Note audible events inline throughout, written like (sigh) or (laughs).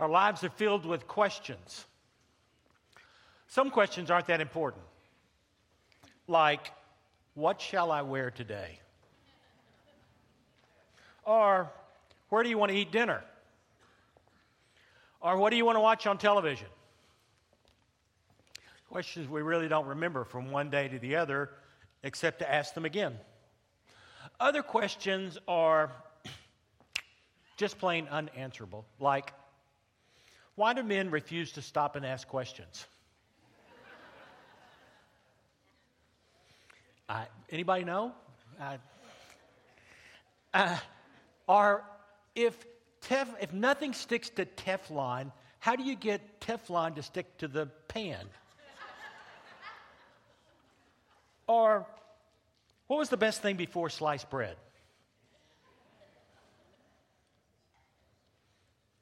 Our lives are filled with questions. Some questions aren't that important, like, what shall I wear today? Or, where do you want to eat dinner? Or, what do you want to watch on television? Questions we really don't remember from one day to the other, except to ask them again. Other questions are (clears throat) just plain unanswerable, like, why do men refuse to stop and ask questions? Anybody know? Uh, uh, or if, tef, if nothing sticks to Teflon, how do you get Teflon to stick to the pan? or what was the best thing before sliced bread?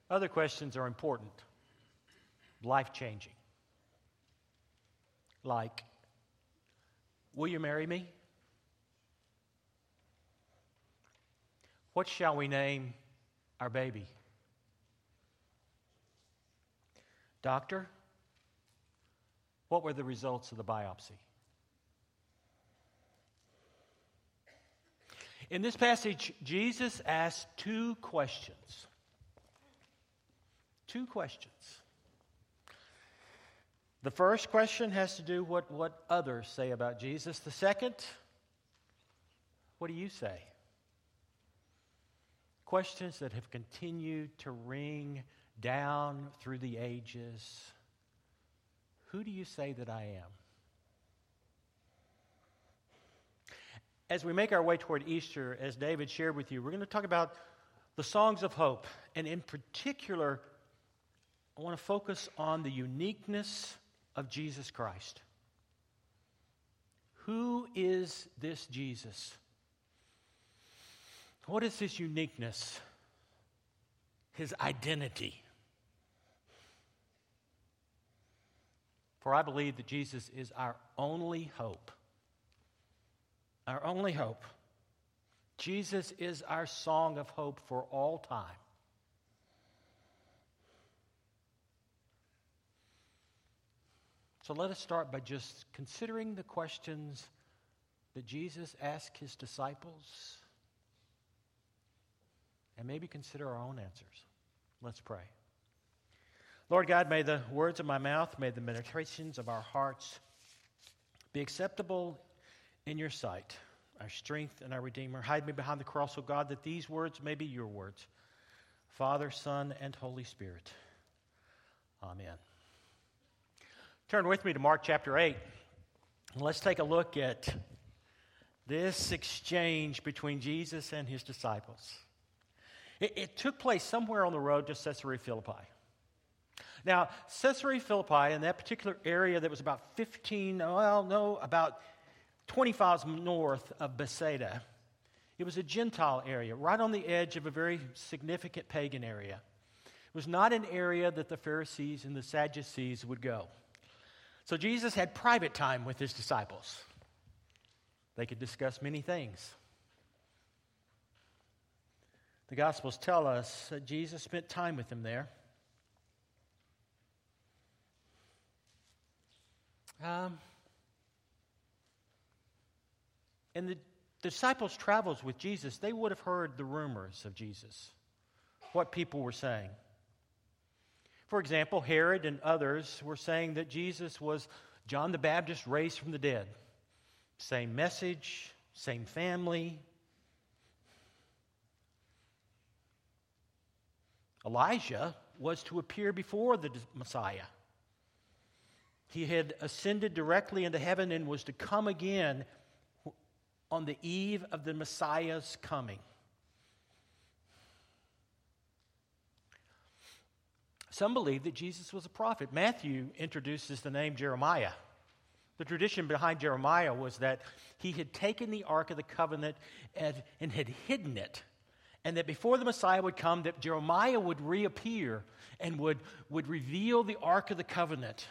Other questions are important, life changing. Like, Will you marry me? What shall we name our baby? Doctor, what were the results of the biopsy? In this passage, Jesus asked two questions. Two questions. The first question has to do with what others say about Jesus. The second, what do you say? Questions that have continued to ring down through the ages. Who do you say that I am? As we make our way toward Easter, as David shared with you, we're going to talk about the songs of hope. And in particular, I want to focus on the uniqueness of Jesus Christ. Who is this Jesus? What is his uniqueness? His identity? For I believe that Jesus is our only hope. Our only hope. Jesus is our song of hope for all time. So let us start by just considering the questions that Jesus asked his disciples and maybe consider our own answers. Let's pray. Lord God, may the words of my mouth, may the meditations of our hearts be acceptable in your sight, our strength and our Redeemer. Hide me behind the cross, O God, that these words may be your words. Father, Son, and Holy Spirit. Amen. Turn with me to Mark chapter 8. And let's take a look at this exchange between Jesus and his disciples. It, it, took place somewhere on the road to Caesarea Philippi. Now, Caesarea Philippi, in that particular area that was about 15, well, no, about 20 miles north of Bethsaida, it was a Gentile area, right on the edge of a very significant pagan area. It was not an area that the Pharisees and the Sadducees would go. So Jesus had private time with his disciples. They could discuss many things. The Gospels tell us that Jesus spent time with them there. Um, and the disciples' travels with Jesus, they would have heard the rumors of Jesus, what people were saying. For example, Herod and others were saying that Jesus was John the Baptist raised from the dead. Same message, same family. Elijah was to appear before the Messiah. He had ascended directly into heaven and was to come again on the eve of the Messiah's coming. Some believe that Jesus was a prophet. Matthew introduces the name Jeremiah. The tradition behind Jeremiah was that he had taken the Ark of the Covenant and, and had hidden it. And that before the Messiah would come, that Jeremiah would reappear and would, would reveal the Ark of the Covenant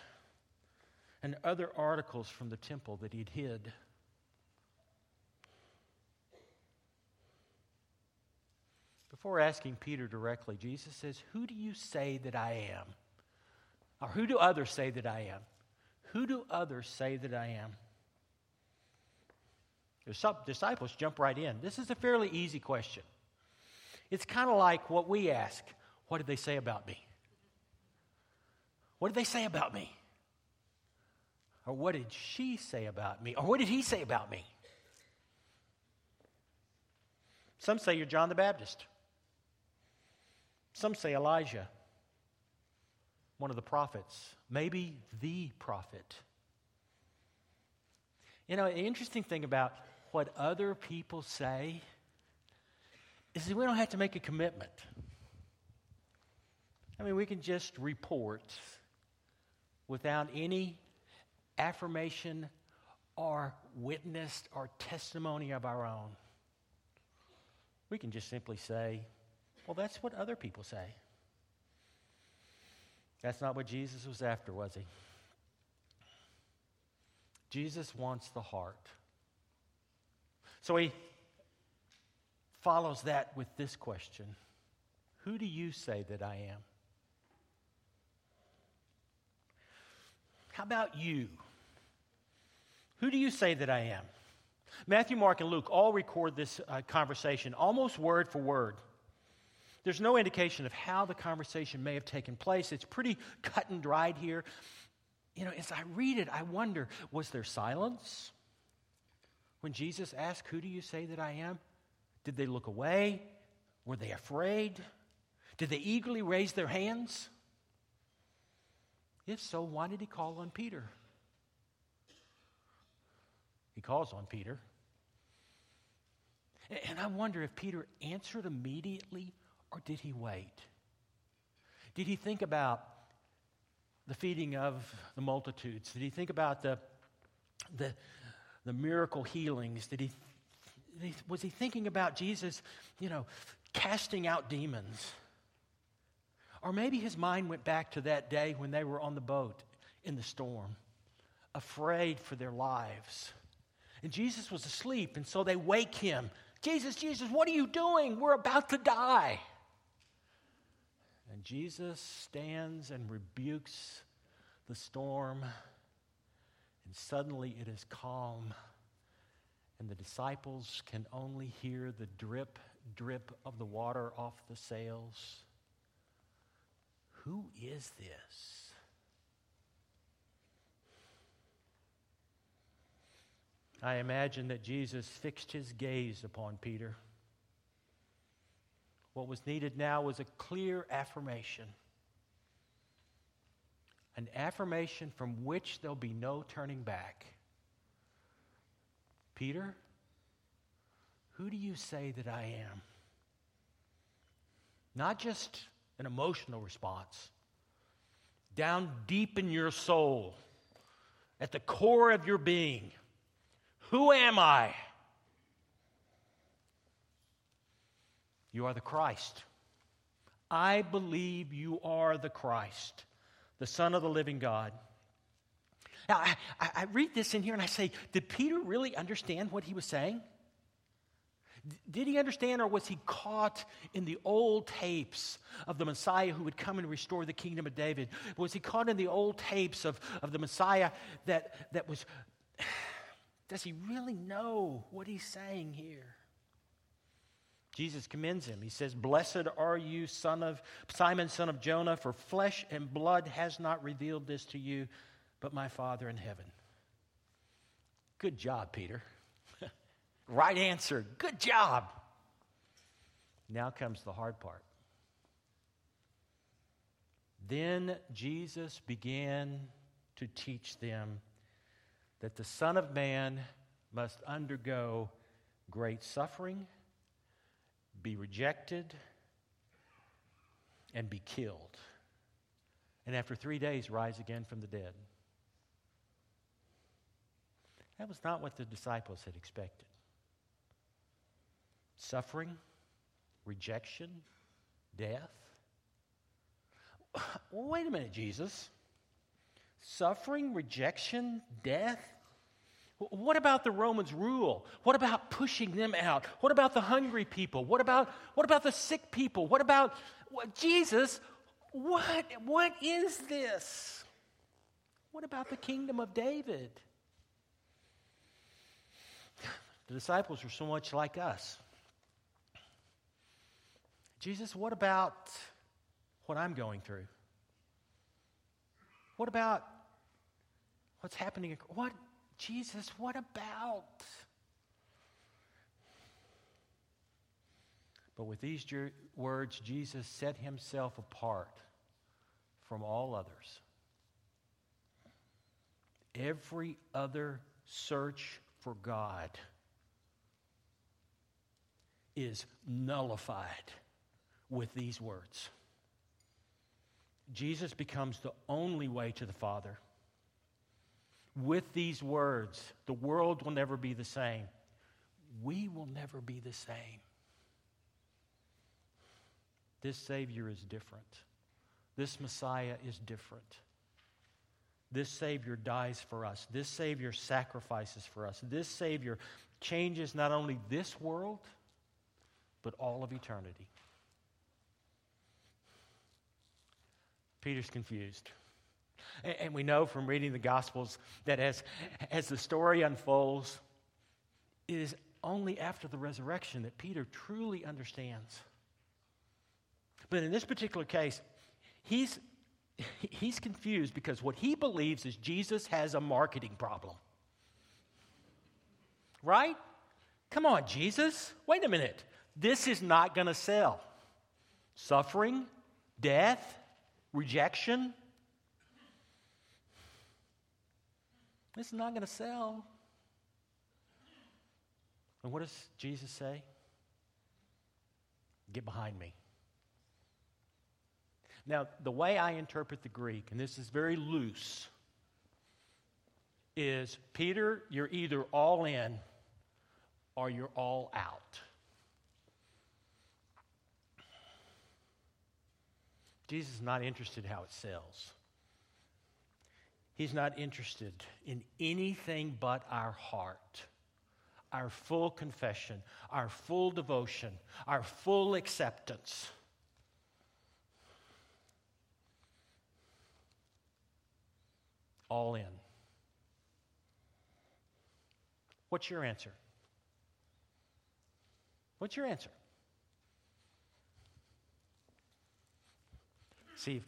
and other articles from the temple that he'd hid. Before asking Peter directly, Jesus says, Who do you say that I am? Or who do others say that I am? Who do others say that I am? The disciples jump right in. This is a fairly easy question. It's kind of like what we ask What did they say about me? What did they say about me? Or what did she say about me? Or what did he say about me? Some say you're John the Baptist. Some say Elijah, one of the prophets, maybe the prophet. You know, the interesting thing about what other people say is that we don't have to make a commitment. I mean, we can just report without any affirmation or witnessed or testimony of our own. We can just simply say, well, that's what other people say. That's not what Jesus was after, was he? Jesus wants the heart. So he follows that with this question Who do you say that I am? How about you? Who do you say that I am? Matthew, Mark, and Luke all record this uh, conversation almost word for word. There's no indication of how the conversation may have taken place. It's pretty cut and dried here. You know, as I read it, I wonder was there silence when Jesus asked, Who do you say that I am? Did they look away? Were they afraid? Did they eagerly raise their hands? If so, why did he call on Peter? He calls on Peter. And I wonder if Peter answered immediately or did he wait? Did he think about the feeding of the multitudes? Did he think about the, the, the miracle healings? Did he, was he thinking about Jesus, you know, casting out demons? Or maybe his mind went back to that day when they were on the boat in the storm, afraid for their lives. And Jesus was asleep, and so they wake him. Jesus, Jesus, what are you doing? We're about to die. And Jesus stands and rebukes the storm, and suddenly it is calm, and the disciples can only hear the drip, drip of the water off the sails. Who is this? I imagine that Jesus fixed his gaze upon Peter. What was needed now was a clear affirmation. An affirmation from which there'll be no turning back. Peter, who do you say that I am? Not just an emotional response. Down deep in your soul, at the core of your being, who am I? You are the Christ. I believe you are the Christ, the Son of the living God. Now, I, I, read this in here and I say, did Peter really understand what he was saying? Did he understand, or was he caught in the old tapes of the Messiah who would come and restore the kingdom of David? Was he caught in the old tapes of, of the Messiah that, that was. (sighs) Does he really know what he's saying here? Jesus commends him. He says, Blessed are you, son of Simon, son of Jonah, for flesh and blood has not revealed this to you, but my Father in heaven. Good job, Peter. (laughs) right answer. Good job. Now comes the hard part. Then Jesus began to teach them that the Son of Man must undergo great suffering be rejected, and be killed. And after three days, rise again from the dead. That was not what the disciples had expected. Suffering, rejection, death. Wait a minute, Jesus. Suffering, rejection, death? What about the Romans' rule? What about pushing them out? What about the hungry people? What about, what about the sick people? What about what, Jesus? What, what is this? What about the kingdom of David? The disciples are so much like us. Jesus, what about what I'm going through? What about what's happening? What, Jesus, what about? But with these ju- words, Jesus set himself apart from all others. Every other search for God is nullified with these words. Jesus becomes the only way to the Father. With these words, the world will never be the same. We will never be the same. This Savior is different. This Messiah is different. This Savior dies for us. This Savior sacrifices for us. This Savior changes not only this world, but all of eternity. Peter's confused. And we know from reading the Gospels that as, as the story unfolds, it is only after the resurrection that Peter truly understands. But in this particular case, he's, he's confused because what he believes is Jesus has a marketing problem. Right? Come on, Jesus. Wait a minute. This is not going to sell. Suffering, death, rejection. This is not going to sell. And what does Jesus say? Get behind me. Now, the way I interpret the Greek, and this is very loose, is Peter, you're either all in or you're all out. Jesus is not interested in how it sells. He's not interested in anything but our heart, our full confession, our full devotion, our full acceptance. All in. What's your answer? What's your answer? See, if,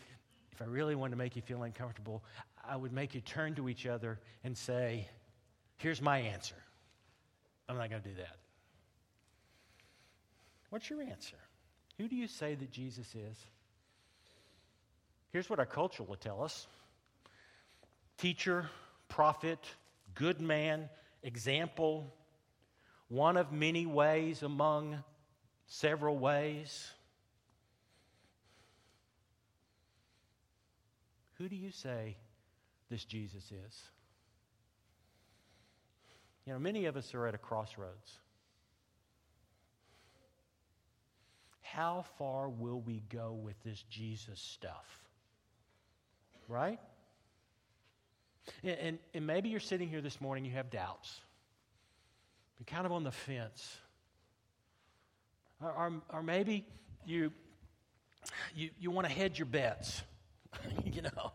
if I really wanted to make you feel uncomfortable, I would make you turn to each other and say, Here's my answer. I'm not going to do that. What's your answer? Who do you say that Jesus is? Here's what our culture will tell us teacher, prophet, good man, example, one of many ways among several ways. Who do you say this Jesus is? You know, many of us are at a crossroads. How far will we go with this Jesus stuff? Right? And, and, and, maybe you're sitting here this morning, you have doubts. You're kind of on the fence. Or, or, or maybe you, you, you want to hedge your bets. (laughs) you know,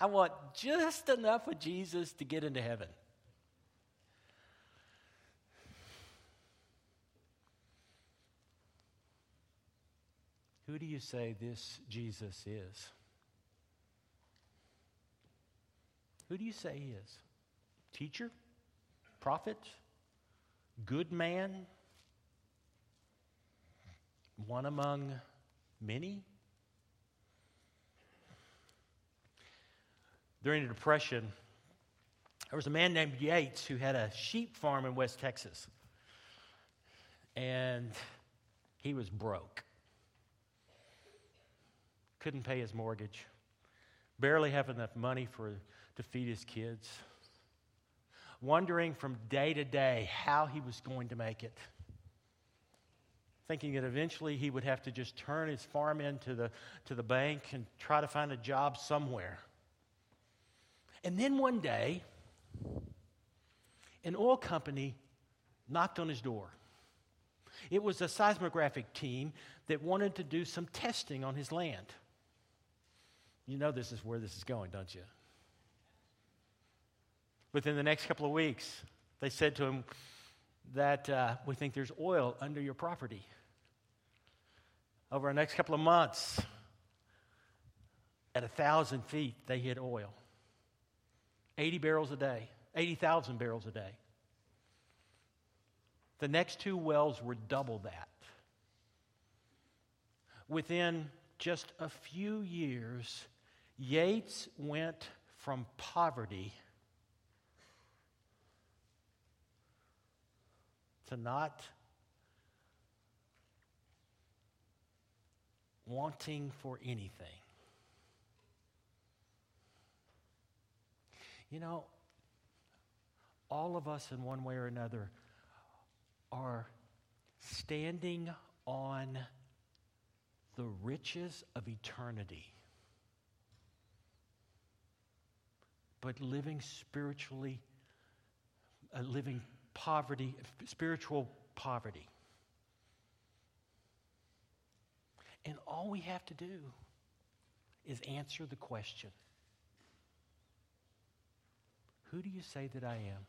I want just enough of Jesus to get into heaven. Who do you say this Jesus is? Who do you say he is? Teacher? Prophet? Good man? One among many? During the Depression, there was a man named Yates who had a sheep farm in West Texas. And he was broke. Couldn't pay his mortgage. Barely have enough money for, to feed his kids. Wondering from day to day how he was going to make it. Thinking that eventually he would have to just turn his farm into the, to the bank and try to find a job somewhere. And then one day, an oil company knocked on his door. It was a seismographic team that wanted to do some testing on his land. You know this is where this is going, don't you? Within the next couple of weeks, they said to him that uh, we think there's oil under your property. Over the next couple of months, at a thousand feet, they hit oil. 80 barrels a day, 80,000 barrels a day. The next two wells were double that. Within just a few years, Yates went from poverty to not wanting for anything. You know, all of us in one way or another are standing on the riches of eternity, but living spiritually, uh, living poverty, spiritual poverty. And all we have to do is answer the question Who do you say that I am?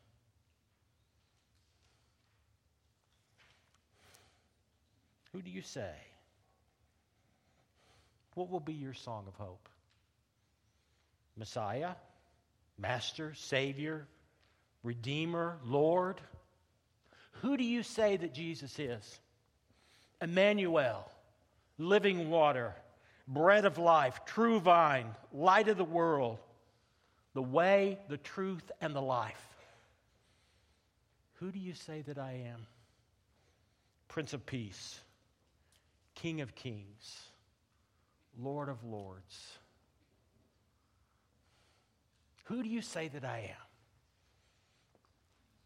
Who do you say? What will be your song of hope? Messiah? Master? Savior? Redeemer? Lord? Who do you say that Jesus is? Emmanuel, living water, bread of life, true vine, light of the world, the way, the truth, and the life. Who do you say that I am? Prince of Peace, King of Kings, Lord of Lords. Who do you say that I am?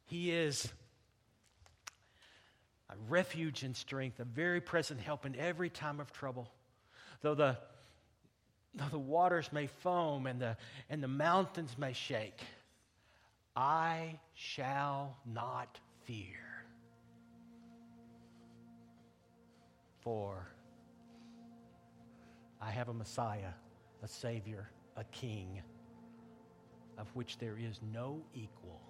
He is a refuge and strength, a very present help in every time of trouble. Though the, though the waters may foam and the, and the mountains may shake, I shall not fear. For I have a Messiah, a Savior, a King, of which there is no equal.